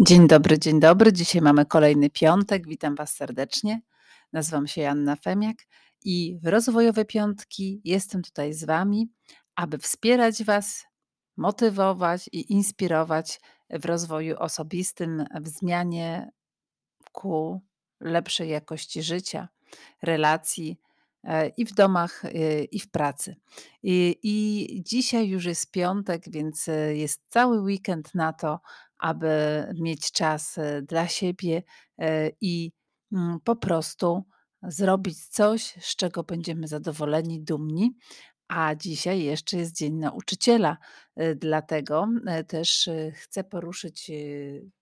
Dzień dobry, dzień dobry. Dzisiaj mamy kolejny piątek. Witam Was serdecznie. Nazywam się Janna Femiak i w Rozwojowe Piątki jestem tutaj z Wami, aby wspierać Was, motywować i inspirować w rozwoju osobistym, w zmianie ku lepszej jakości życia, relacji i w domach, e, i w pracy. I, I dzisiaj już jest piątek, więc e, jest cały weekend na to, aby mieć czas e, dla siebie e, i mm, po prostu zrobić coś, z czego będziemy zadowoleni, dumni. A dzisiaj jeszcze jest Dzień Nauczyciela, e, dlatego też chcę poruszyć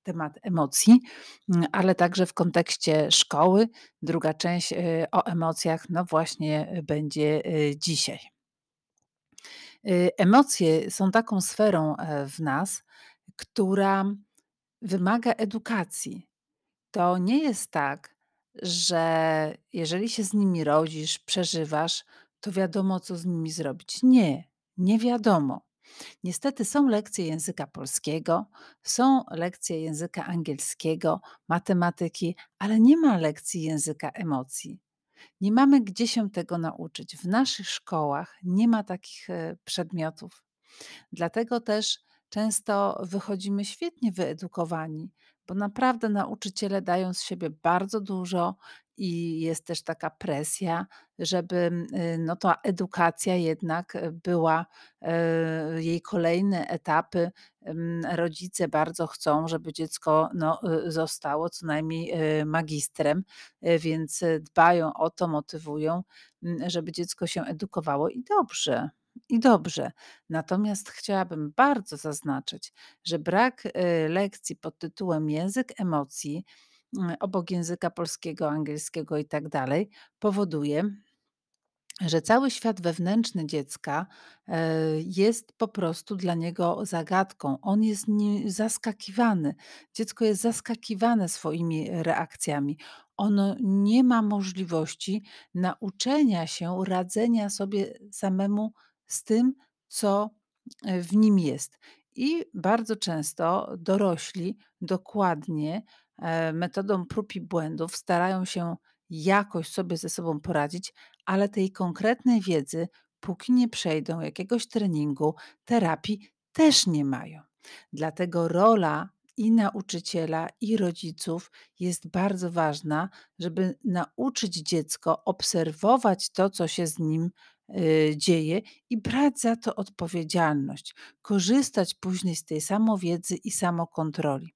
temat emocji, ale także w kontekście szkoły. Druga część o emocjach, no właśnie, będzie dzisiaj. Emocje są taką sferą w nas, która wymaga edukacji. To nie jest tak, że jeżeli się z nimi rodzisz, przeżywasz, to wiadomo, co z nimi zrobić. Nie, nie wiadomo. Niestety są lekcje języka polskiego, są lekcje języka angielskiego, matematyki, ale nie ma lekcji języka emocji. Nie mamy gdzie się tego nauczyć. W naszych szkołach nie ma takich e, przedmiotów. Dlatego też często wychodzimy świetnie wyedukowani, bo naprawdę nauczyciele dają z siebie bardzo dużo i jest też taka presja, żeby y, no, ta edukacja jednak y, była, y, jej kolejne etapy. Rodzice bardzo chcą, żeby dziecko no, zostało co najmniej magistrem, więc dbają o to, motywują, żeby dziecko się edukowało i dobrze. I dobrze. Natomiast chciałabym bardzo zaznaczyć, że brak, lekcji pod tytułem Język emocji, obok języka polskiego, angielskiego i tak dalej, powoduje, że cały świat wewnętrzny dziecka, e, jest po prostu dla niego zagadką. On jest zaskakiwany. Dziecko jest zaskakiwane swoimi reakcjami. Ono nie ma możliwości nauczenia się radzenia sobie samemu z tym, co e, w nim jest. I bardzo często dorośli dokładnie metodą prób i błędów starają się jakoś sobie ze sobą poradzić, ale tej konkretnej wiedzy, póki nie przejdą jakiegoś treningu, terapii, też nie mają. Dlatego rola i nauczyciela, i rodziców jest bardzo ważna, żeby nauczyć dziecko obserwować to, co się z nim y, dzieje i brać za to odpowiedzialność, korzystać później z tej samowiedzy i samokontroli.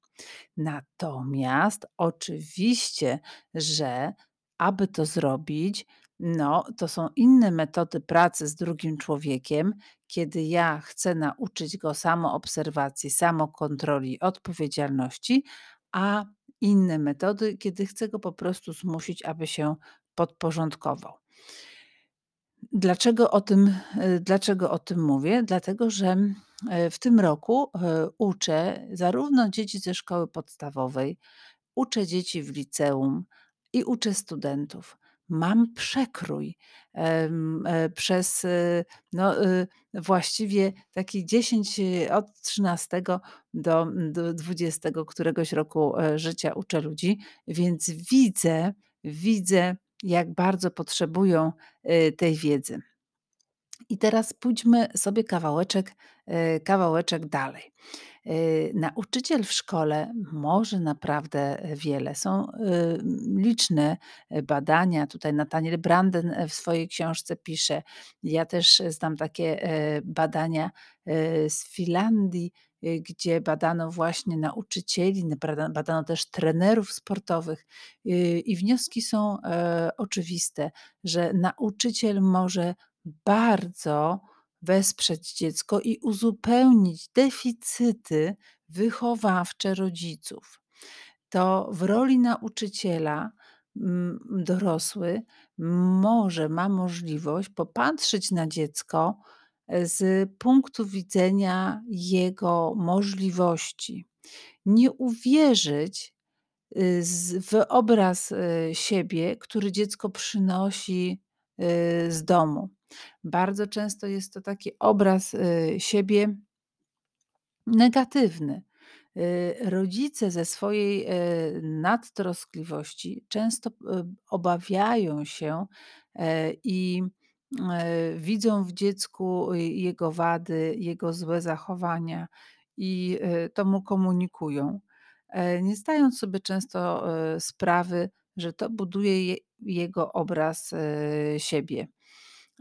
Natomiast oczywiście, że aby to zrobić, no, to są inne metody pracy z drugim człowiekiem, kiedy ja chcę nauczyć go samoobserwacji, samokontroli, odpowiedzialności, a inne metody, kiedy chcę go po prostu zmusić, aby się podporządkował. Dlaczego o tym, e, dlaczego o tym mówię? Dlatego, że e, w tym roku e, uczę zarówno dzieci ze szkoły podstawowej, uczę dzieci w liceum i uczę studentów. Mam przekrój przez no, właściwie taki 10 od 13 do, do 20 któregoś roku życia uczę ludzi, więc widzę, widzę jak bardzo potrzebują y, tej wiedzy. I teraz pójdźmy sobie kawałeczek, y, kawałeczek dalej. Y, nauczyciel w szkole może naprawdę wiele. Są liczne badania. Tutaj Nathaniel Branden w swojej książce pisze. Ja też znam takie badania z Finlandii, Y, gdzie badano właśnie nauczycieli, badano też trenerów sportowych y, i wnioski są e, oczywiste, że nauczyciel może bardzo wesprzeć dziecko i uzupełnić deficyty wychowawcze rodziców. To w roli nauczyciela dorosły może, ma możliwość popatrzeć na dziecko z punktu widzenia jego możliwości. Nie uwierzyć y, w obraz y, siebie, który dziecko przynosi y, z domu. Bardzo często jest to taki obraz siebie negatywny. Y, rodzice ze swojej, e, nadtroskliwości często obawiają się, e, i, e, widzą w dziecku jego wady, jego złe zachowania i, to mu komunikują, e, nie zdając sobie często, sprawy, że to buduje je jego obraz, siebie.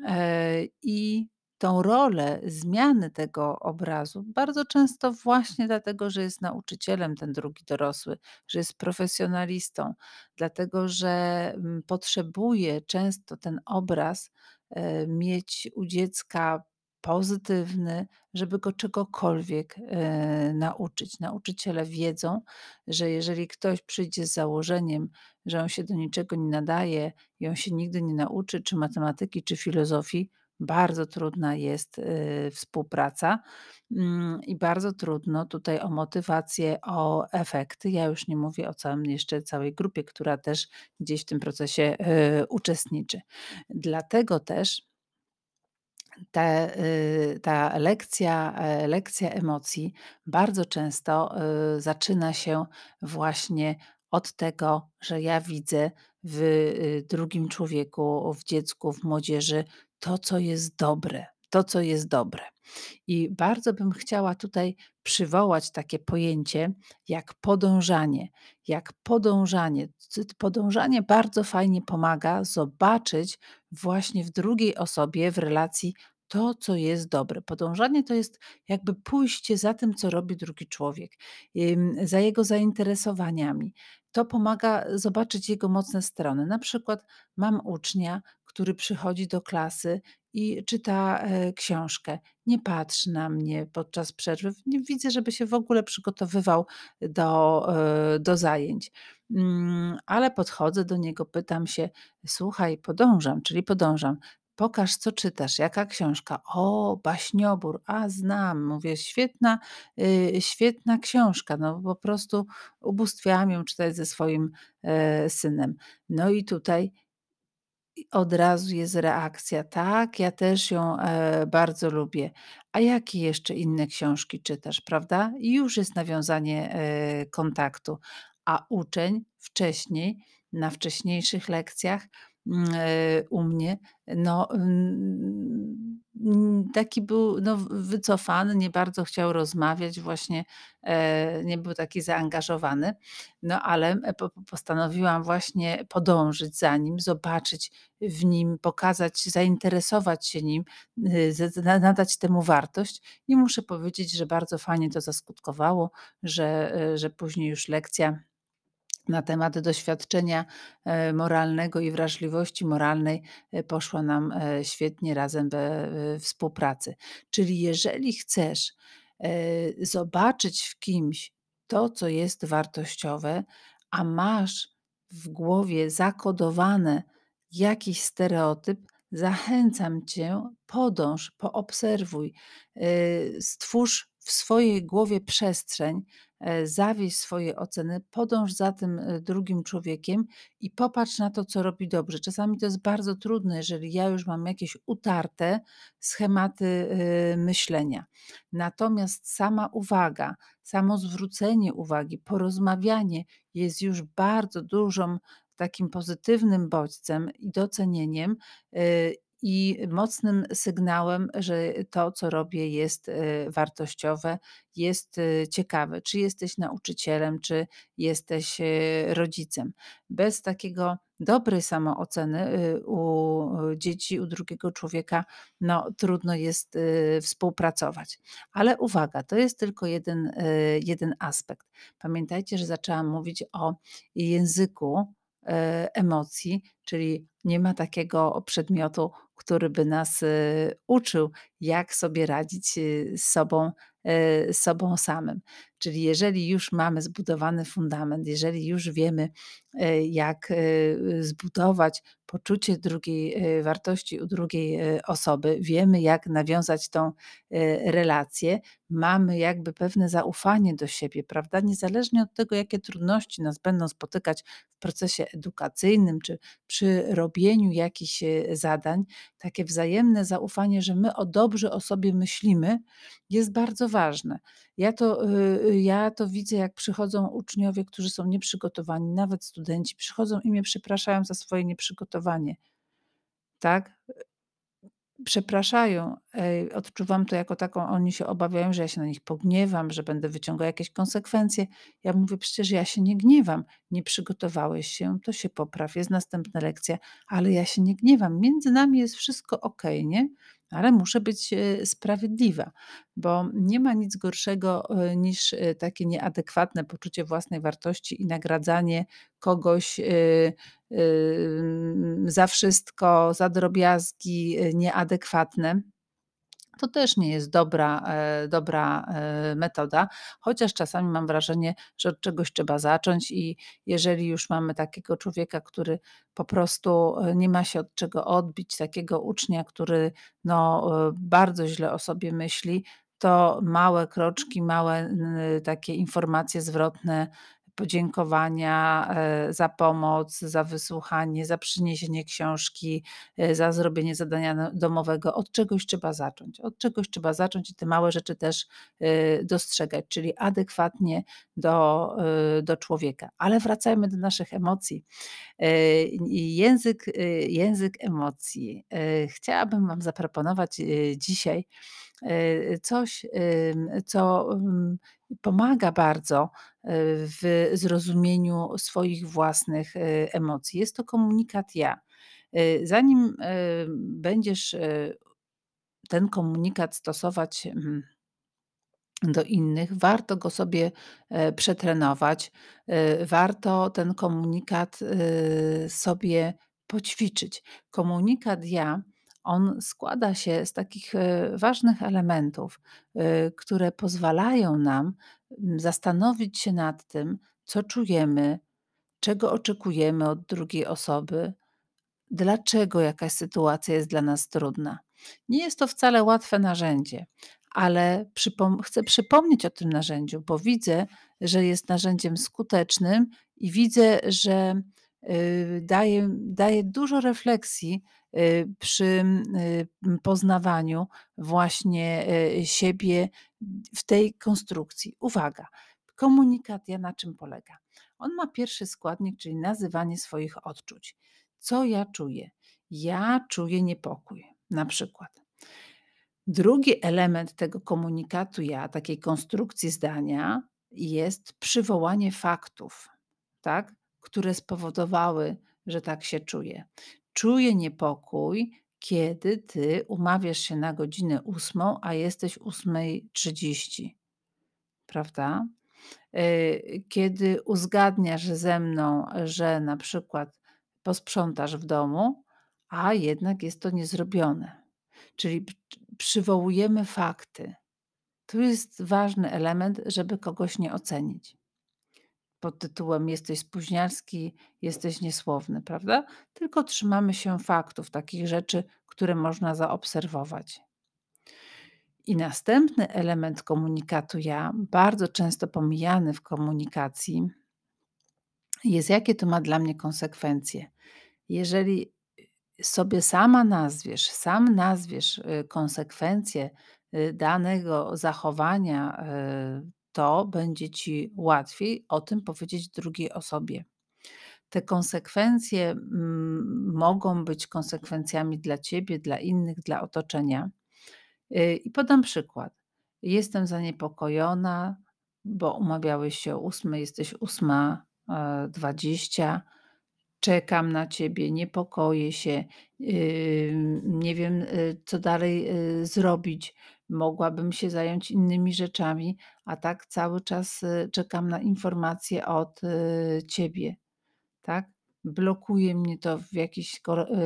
E, I tą rolę zmiany tego obrazu bardzo często właśnie dlatego, że jest nauczycielem ten drugi dorosły, że jest profesjonalistą, dlatego że, mm, potrzebuje często ten obraz, e, mieć u dziecka pozytywny, żeby go czegokolwiek, e, nauczyć. Nauczyciele wiedzą, że jeżeli ktoś przyjdzie z założeniem, że on się do niczego nie nadaje i on się nigdy nie nauczy czy matematyki, czy filozofii, bardzo trudna jest, y, współpraca, mm, i bardzo trudno tutaj o motywację, o efekty. Ja już nie mówię o całym jeszcze całej grupie, która też gdzieś w tym procesie, y, uczestniczy. Dlatego też te, y, ta lekcja, e, lekcja emocji bardzo często, y, zaczyna się właśnie od tego, że ja widzę w, y, drugim człowieku, w dziecku, w młodzieży to, co jest dobre, to, co jest dobre. I bardzo bym chciała tutaj przywołać takie pojęcie jak podążanie. Jak podążanie. Podążanie bardzo fajnie pomaga zobaczyć właśnie w drugiej osobie, w relacji to, co jest dobre. Podążanie to jest jakby pójście za tym, co robi drugi człowiek, za jego zainteresowaniami. To pomaga zobaczyć jego mocne strony. Na przykład mam ucznia, który przychodzi do klasy i czyta, e, książkę. Nie patrzy na mnie podczas przerwy. Nie widzę, żeby się w ogóle przygotowywał do, e, do zajęć. Mm, ale podchodzę do niego, pytam się: "Słuchaj, podążam, czyli podążam. Pokaż, co czytasz, jaka książka?" "O, baśniobór. A, znam." Mówię: "Świetna, y, świetna książka." No, po prostu ubóstwiałam ją czytać ze swoim, e, synem. No i tutaj od razu jest reakcja: "Tak, ja też ją, e, bardzo lubię. A jakie jeszcze inne książki czytasz?" Prawda? I już jest nawiązanie, e, kontaktu. A uczeń wcześniej, na wcześniejszych lekcjach, mm, e, u mnie, no, mm, taki był, no, wycofany, nie bardzo chciał rozmawiać właśnie, e, nie był taki zaangażowany. No, ale, e, po postanowiłam właśnie podążyć za nim, zobaczyć w nim, pokazać, zainteresować się nim, y, nadać temu wartość i muszę powiedzieć, że bardzo fajnie to zaskutkowało, że, e, że później już lekcja na temat doświadczenia, e, moralnego i wrażliwości moralnej, e, poszła nam, e, świetnie razem we współpracy. Czyli jeżeli chcesz, zobaczyć w kimś to, co jest wartościowe, a masz w głowie zakodowane jakiś stereotyp, zachęcam cię, podąż, poobserwuj, stwórz w swojej głowie przestrzeń, e, zawieś swoje oceny, podąż za tym, e, drugim człowiekiem i popatrz na to, co robi dobrze. Czasami to jest bardzo trudne, jeżeli ja już mam jakieś utarte schematy, y, myślenia. Natomiast sama uwaga, samo zwrócenie uwagi, porozmawianie jest już bardzo dużą takim pozytywnym bodźcem i docenieniem, i mocnym sygnałem, że to, co robię, jest, e, wartościowe, jest, e, ciekawe. Czy jesteś nauczycielem, czy jesteś, e, rodzicem. Bez takiego dobrej samooceny, u dzieci, u drugiego człowieka, no, trudno jest, współpracować. Ale uwaga, to jest tylko jeden, jeden aspekt. Pamiętajcie, że zaczęłam mówić o języku, emocji, czyli nie ma takiego przedmiotu, który by nas, e, uczył, jak sobie radzić, y, z sobą, e, z sobą samym. Czyli jeżeli już mamy zbudowany fundament, jeżeli już wiemy, jak, zbudować poczucie drugiej, wartości u drugiej, osoby, wiemy, jak nawiązać tą, relację, mamy jakby pewne zaufanie do siebie, prawda, niezależnie od tego, jakie trudności nas będą spotykać w procesie edukacyjnym czy przy robieniu jakichś, e, zadań, takie wzajemne zaufanie, że my o dobrze o sobie myślimy, jest bardzo ważne. Ja to, y, ja to widzę, jak przychodzą uczniowie, którzy są nieprzygotowani, nawet studenci, przychodzą i mnie przepraszają za swoje nieprzygotowanie. Tak? Przepraszają. Odczuwam to jako taką oni się obawiają, że ja się na nich pogniewam, że będę wyciągała jakieś konsekwencje. Ja mówię: „Przecież ja się nie gniewam. Nie przygotowałeś się, to się popraw, jest następna lekcja, ale ja się nie gniewam. Między nami jest wszystko okej, nie? Ale muszę być, e, sprawiedliwa, bo nie ma nic gorszego, e, niż, e, takie nieadekwatne poczucie własnej wartości i nagradzanie kogoś, za wszystko, za drobiazgi, nieadekwatne. To też nie jest dobra, e, dobra, e, metoda, chociaż czasami mam wrażenie, że od czegoś trzeba zacząć i jeżeli już mamy takiego człowieka, który po prostu, e, nie ma się od czego odbić, takiego ucznia, który, no, bardzo źle o sobie myśli, to małe kroczki, małe, takie informacje zwrotne, podziękowania, e, za pomoc, za wysłuchanie, za przyniesienie książki, e, za zrobienie zadania no domowego. Od czegoś trzeba zacząć. Od czegoś trzeba zacząć i te małe rzeczy też, e, dostrzegać, czyli adekwatnie do, do człowieka. Ale wracajmy do naszych emocji. Język, język emocji. Chciałabym wam zaproponować, dzisiaj, coś, co, pomaga bardzo, e, w zrozumieniu swoich własnych, e, emocji. Jest to komunikat „ja”. E, zanim, będziesz, ten komunikat stosować, mhm, do innych, warto go sobie, przetrenować. Warto ten komunikat, sobie poćwiczyć. Komunikat „ja”, on składa się z takich, e, ważnych elementów, e, które pozwalają nam, zastanowić się nad tym, co czujemy, czego oczekujemy od drugiej osoby, dlaczego jakaś sytuacja jest dla nas trudna. Nie jest to wcale łatwe narzędzie, ale przypom chcę przypomnieć o tym narzędziu, bo widzę, że jest narzędziem skutecznym i widzę, że, y, daje daje dużo refleksji, przy, y, poznawaniu właśnie, e, siebie w tej konstrukcji. Uwaga, komunikat „ja” na czym polega? On ma pierwszy składnik, czyli nazywanie swoich odczuć. Co ja czuję? Ja czuję niepokój, na przykład. Drugi element tego komunikatu „ja”, takiej konstrukcji zdania, jest przywołanie faktów, tak, które spowodowały, że tak się czuję. Czuję niepokój, kiedy ty umawiasz się na godzinę 8:00, a jesteś 8:30. Prawda? E, kiedy uzgadniasz ze mną, że na przykład posprzątasz w domu, a jednak jest to niezrobione. Czyli przywołujemy fakty. Tu jest ważny element, żeby kogoś nie ocenić. Pod tytułem „jesteś spóźnialski, jesteś niesłowny”, prawda? Tylko trzymamy się faktów, takich rzeczy, które można zaobserwować. I następny element komunikatu „ja”, bardzo często pomijany w komunikacji jest jakie to ma dla mnie konsekwencje. Jeżeli, sobie sama nazwiesz, sam nazwiesz, y, konsekwencje, y, danego zachowania, y, to będzie ci łatwiej o tym powiedzieć drugiej osobie. Te konsekwencje, mm, mogą być konsekwencjami dla ciebie, dla innych, dla otoczenia. Y, i podam przykład. Jestem zaniepokojona, bo umawiałeś się o 8:00, jesteś 8:20. Czekam na ciebie, niepokoję się, yy, nie wiem, y, co dalej, y, zrobić. Mogłabym się zająć innymi rzeczami, a tak cały czas, y, czekam na informacje od, y, ciebie, tak? Blokuje mnie to w jakichś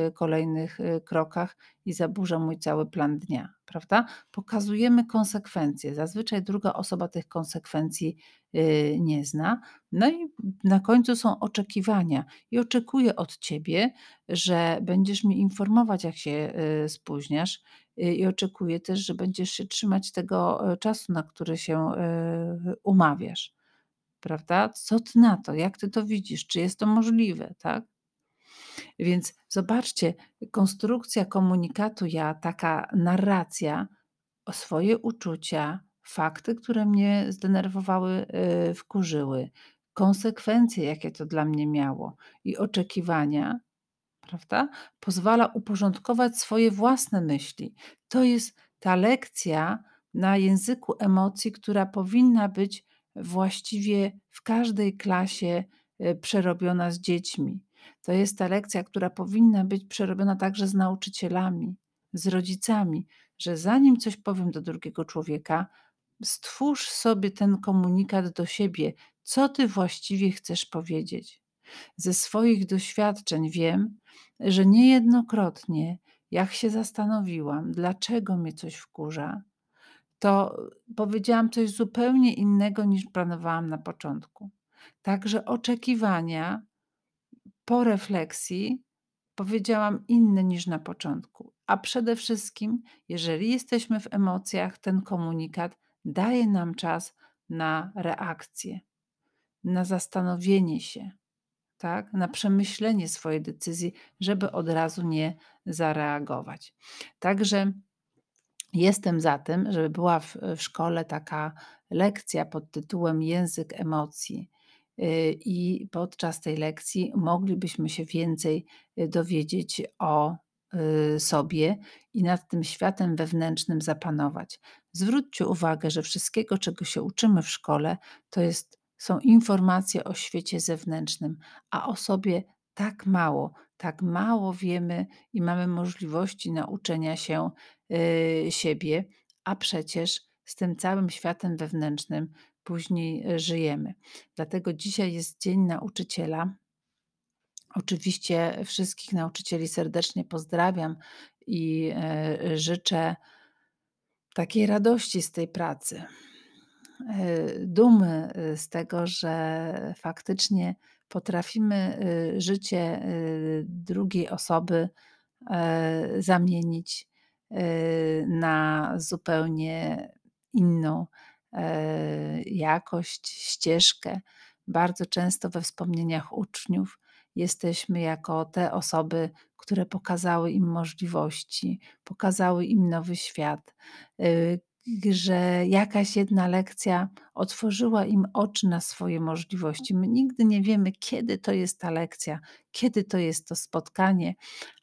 y, kolejnych, krokach i zaburza mój cały plan dnia, prawda? Pokazujemy konsekwencje. Zazwyczaj druga osoba tych konsekwencji, nie zna. No i na końcu są oczekiwania i oczekuję od ciebie, że będziesz mnie informować, jak się, spóźniasz, i oczekuję też, że będziesz się trzymać tego, y, czasu, na który się, y, umawiasz. Prawda? Co ty na to? Jak ty to widzisz? Czy jest to możliwe, tak? Więc zobaczcie, konstrukcja komunikatu ja, taka narracja o swoje uczucia, fakty, które mnie zdenerwowały, yy, wkurzyły, konsekwencje, jakie to dla mnie miało i oczekiwania, prawda, pozwala uporządkować swoje własne myśli. To jest ta lekcja na języku emocji, która powinna być właściwie w każdej klasie, yy, przerobiona z dziećmi. To jest ta lekcja, która powinna być przerobiona także z nauczycielami, z rodzicami, że zanim coś powiem do drugiego człowieka, stwórz sobie ten komunikat do siebie, co ty właściwie chcesz powiedzieć. Ze swoich doświadczeń wiem, że niejednokrotnie, jak się zastanowiłam, dlaczego mnie coś wkurza, to powiedziałam coś zupełnie innego, niż planowałam na początku. Także oczekiwania po refleksji powiedziałam inne niż na początku. A przede wszystkim, jeżeli jesteśmy w emocjach, ten komunikat daje nam czas na reakcję, na zastanowienie się, tak, na przemyślenie swojej decyzji, żeby od razu nie zareagować. Także jestem za tym, żeby była w w szkole taka lekcja pod tytułem „Język emocji”, yy, i podczas tej lekcji moglibyśmy się więcej, yy, dowiedzieć o, yy, sobie i nad tym światem wewnętrznym zapanować. Zwróćcie uwagę, że wszystkiego, czego się uczymy w szkole, to jest są informacje o świecie zewnętrznym, a o sobie tak mało, tak mało wiemy i mamy możliwości nauczenia się, yy, siebie, a przecież z tym całym światem wewnętrznym później, yy, żyjemy. Dlatego dzisiaj jest Dzień Nauczyciela. Oczywiście wszystkich nauczycieli serdecznie pozdrawiam i, yy, życzę takiej radości z tej pracy, dumy, yy, z tego, że faktycznie potrafimy, yy, życie, yy, drugiej osoby, zamienić, na zupełnie inną, jakość, ścieżkę. Bardzo często we wspomnieniach uczniów jesteśmy jako te osoby, które pokazały im możliwości, pokazały im nowy świat, że jakaś jedna lekcja otworzyła im oczy na swoje możliwości. My nigdy nie wiemy, kiedy to jest ta lekcja, kiedy to jest to spotkanie,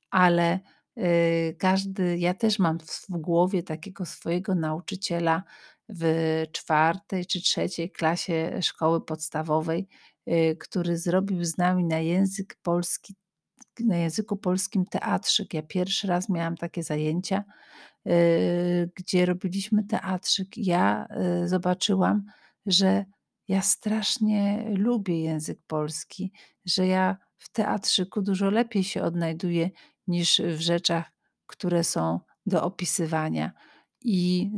ale, yy, każdy ja też mam w głowie takiego swojego nauczyciela w 4. czy 3. klasie szkoły podstawowej, yy, który zrobił z nami na język polski na języku polskim teatrzyk. Ja pierwszy raz miałam takie zajęcia, gdzie robiliśmy teatrzyk ja, yy, zobaczyłam, że ja strasznie lubię język polski, że ja w teatrzyku dużo lepiej się odnajduję niż w rzeczach, które są do opisywania. I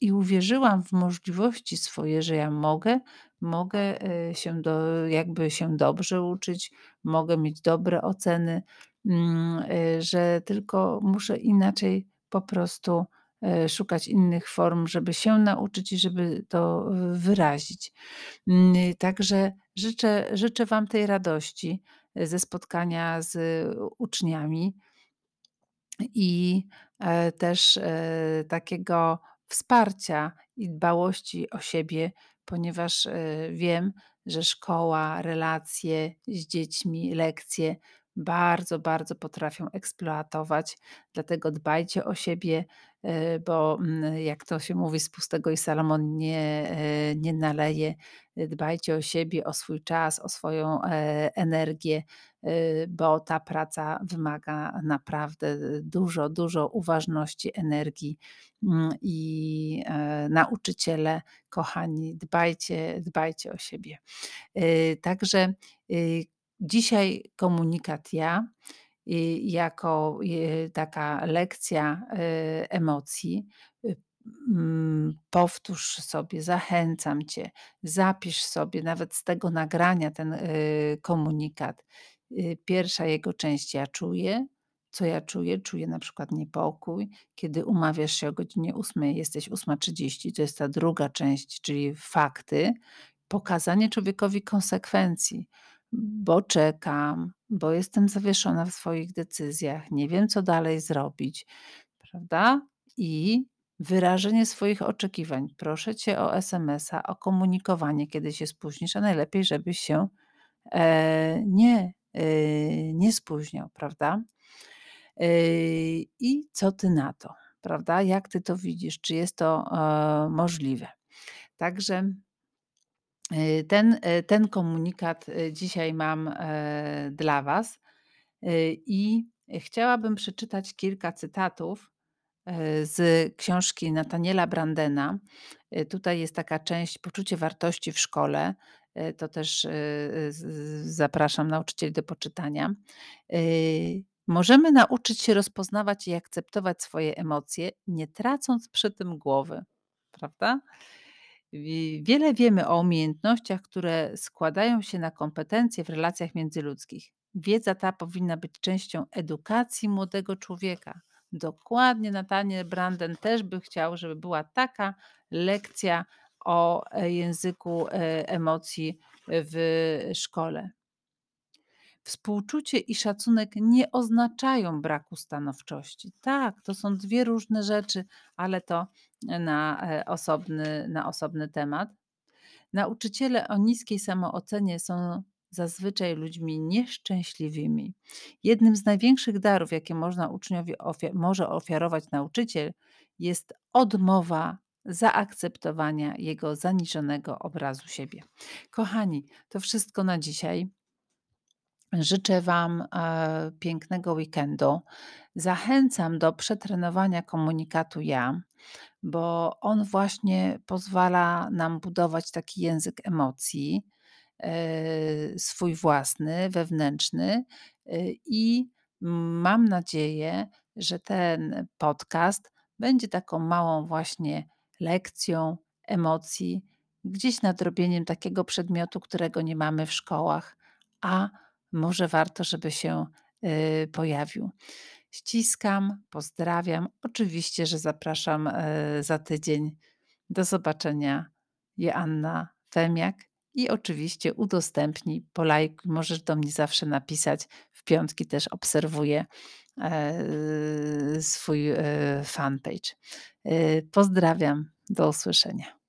i uwierzyłam w możliwości swoje, że ja mogę mogę, yy, się do jakby się dobrze uczyć, mogę mieć dobre oceny, mm, że tylko muszę inaczej po prostu, yy, szukać innych form, żeby się nauczyć i żeby to, yy, wyrazić. Yy, także życzę życzę wam tej radości, yy, ze spotkania z uczniami i, też, takiego wsparcia i dbałości o siebie, ponieważ, wiem, że szkoła, relacje z dziećmi, lekcje bardzo, bardzo potrafią eksploatować. Dlatego dbajcie o siebie, yy, bo, mm, jak to się mówi: „Z pustego i Salomon nie, yy, nie naleje”. Dbajcie o siebie, o swój czas, o swoją, yy, energię, bo ta praca wymaga naprawdę dużo, dużo uważności, energii, mm, i, nauczyciele kochani, dbajcie dbajcie o siebie. Także, dzisiaj komunikat ja, yy, jako, yy, taka lekcja, yy, emocji. Mm, powtórz sobie, zachęcam cię, zapisz sobie nawet z tego nagrania ten, komunikat. Pierwsza jego część: „Ja czuję”. Co ja czuję? Czuję na przykład niepokój. Kiedy umawiasz się o godzinie 8:00, jesteś 8:30, to jest ta druga część, czyli fakty. Pokazanie człowiekowi konsekwencji, bo czekam, bo jestem zawieszona w swoich decyzjach, nie wiem, co dalej zrobić, prawda? I wyrażenie swoich oczekiwań. Proszę cię o SMS-a, o komunikowanie, kiedy się spóźnisz, a najlepiej, żebyś się e, nie, e, nie spóźniał, prawda? E, I co ty na to, prawda? Jak ty to widzisz? Czy jest to e, możliwe? Także ten, y, ten komunikat y, dzisiaj mam e, dla Was i chciałabym przeczytać kilka cytatów e, z książki Nataniela Brandena. Tutaj jest taka część poczucie wartości w szkole. To też zapraszam nauczycieli do poczytania. Możemy nauczyć się rozpoznawać i akceptować swoje emocje, nie tracąc przy tym głowy, prawda? Wiele wiemy o umiejętnościach, które składają się na kompetencje w relacjach międzyludzkich. Wiedza ta powinna być częścią edukacji młodego człowieka. Dokładnie Nathaniel Branden też by chciał, żeby była taka lekcja o e, języku e, emocji w szkole. Współczucie i szacunek nie oznaczają braku stanowczości. Tak, to są dwie różne rzeczy, ale to na e, osobny, na osobny temat. Nauczyciele o niskiej samoocenie są zazwyczaj ludźmi nieszczęśliwymi. Jednym z największych darów, jakie można uczniowi może ofiarować nauczyciel, jest odmowa zaakceptowania jego zaniżonego obrazu siebie. Kochani, to wszystko na dzisiaj. Życzę Wam e, pięknego weekendu. Zachęcam do przetrenowania komunikatu ja, bo on właśnie pozwala nam budować taki język emocji, e, swój własny, wewnętrzny. e, I mam nadzieję, że ten podcast będzie taką małą właśnie lekcją emocji, gdzieś nadrobieniem takiego przedmiotu, którego nie mamy w szkołach, a może warto, żeby się y, pojawił. Ściskam, pozdrawiam. Oczywiście, że zapraszam y, za tydzień. Do zobaczenia. Joanna Femiak i oczywiście udostępnij, polajkuj. Możesz do mnie zawsze napisać. W piątki też obserwuję e, swój e, fanpage. E, pozdrawiam. Do usłyszenia.